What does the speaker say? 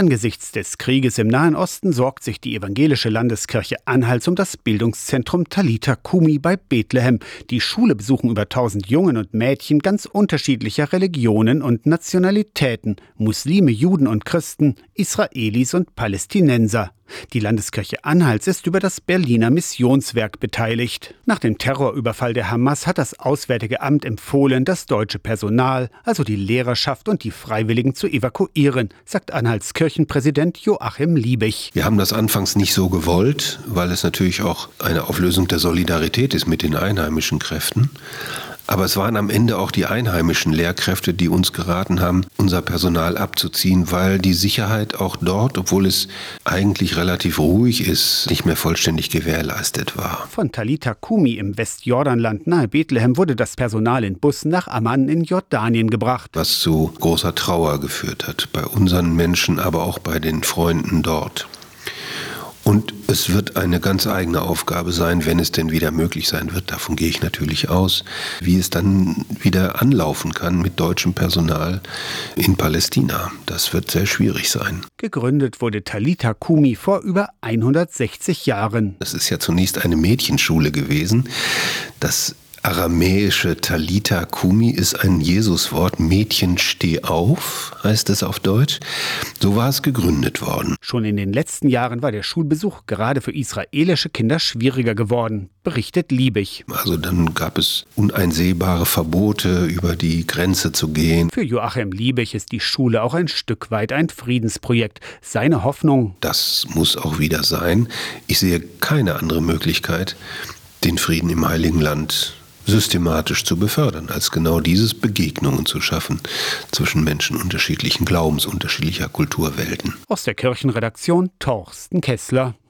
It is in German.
Angesichts des Krieges im Nahen Osten sorgt sich die evangelische Landeskirche Anhalts um das Bildungszentrum Talita Kumi bei Bethlehem. Die Schule besuchen über 1000 Jungen und Mädchen ganz unterschiedlicher Religionen und Nationalitäten, Muslime, Juden und Christen, Israelis und Palästinenser. Die Landeskirche Anhalts ist über das Berliner Missionswerk beteiligt. Nach dem Terrorüberfall der Hamas hat das Auswärtige Amt empfohlen, das deutsche Personal, also die Lehrerschaft und die Freiwilligen zu evakuieren, sagt Anhalts Kirchenpräsident Joachim Liebig. Wir haben das anfangs nicht so gewollt, weil es natürlich auch eine Auflösung der Solidarität ist mit den einheimischen Kräften. Aber es waren am Ende auch die einheimischen Lehrkräfte, die uns geraten haben, unser Personal abzuziehen, weil die Sicherheit auch dort, obwohl es eigentlich relativ ruhig ist, nicht mehr vollständig gewährleistet war. Von Talita Kumi im Westjordanland nahe Bethlehem wurde das Personal in Bussen nach Amman in Jordanien gebracht. Was zu großer Trauer geführt hat, bei unseren Menschen, aber auch bei den Freunden dort. Und es wird eine ganz eigene Aufgabe sein, wenn es denn wieder möglich sein wird, davon gehe ich natürlich aus, wie es dann wieder anlaufen kann mit deutschem Personal in Palästina. Das wird sehr schwierig sein. Gegründet wurde Talita Kumi vor über 160 Jahren. Es ist ja zunächst eine Mädchenschule gewesen. Das aramäische Talita Kumi ist ein Jesuswort. Mädchen steh auf, heißt es auf Deutsch. So war es gegründet worden. Schon in den letzten Jahren war der Schulbesuch gerade für israelische Kinder schwieriger geworden, berichtet Liebig. Also dann gab es uneinsehbare Verbote, über die Grenze zu gehen. Für Joachim Liebig ist die Schule auch ein Stück weit ein Friedensprojekt. Seine Hoffnung. Das muss auch wieder sein. Ich sehe keine andere Möglichkeit, den Frieden im Heiligen Land systematisch zu befördern, als genau dieses Begegnungen zu schaffen zwischen Menschen unterschiedlichen Glaubens, unterschiedlicher Kulturwelten. Aus der Kirchenredaktion Torsten Kessler.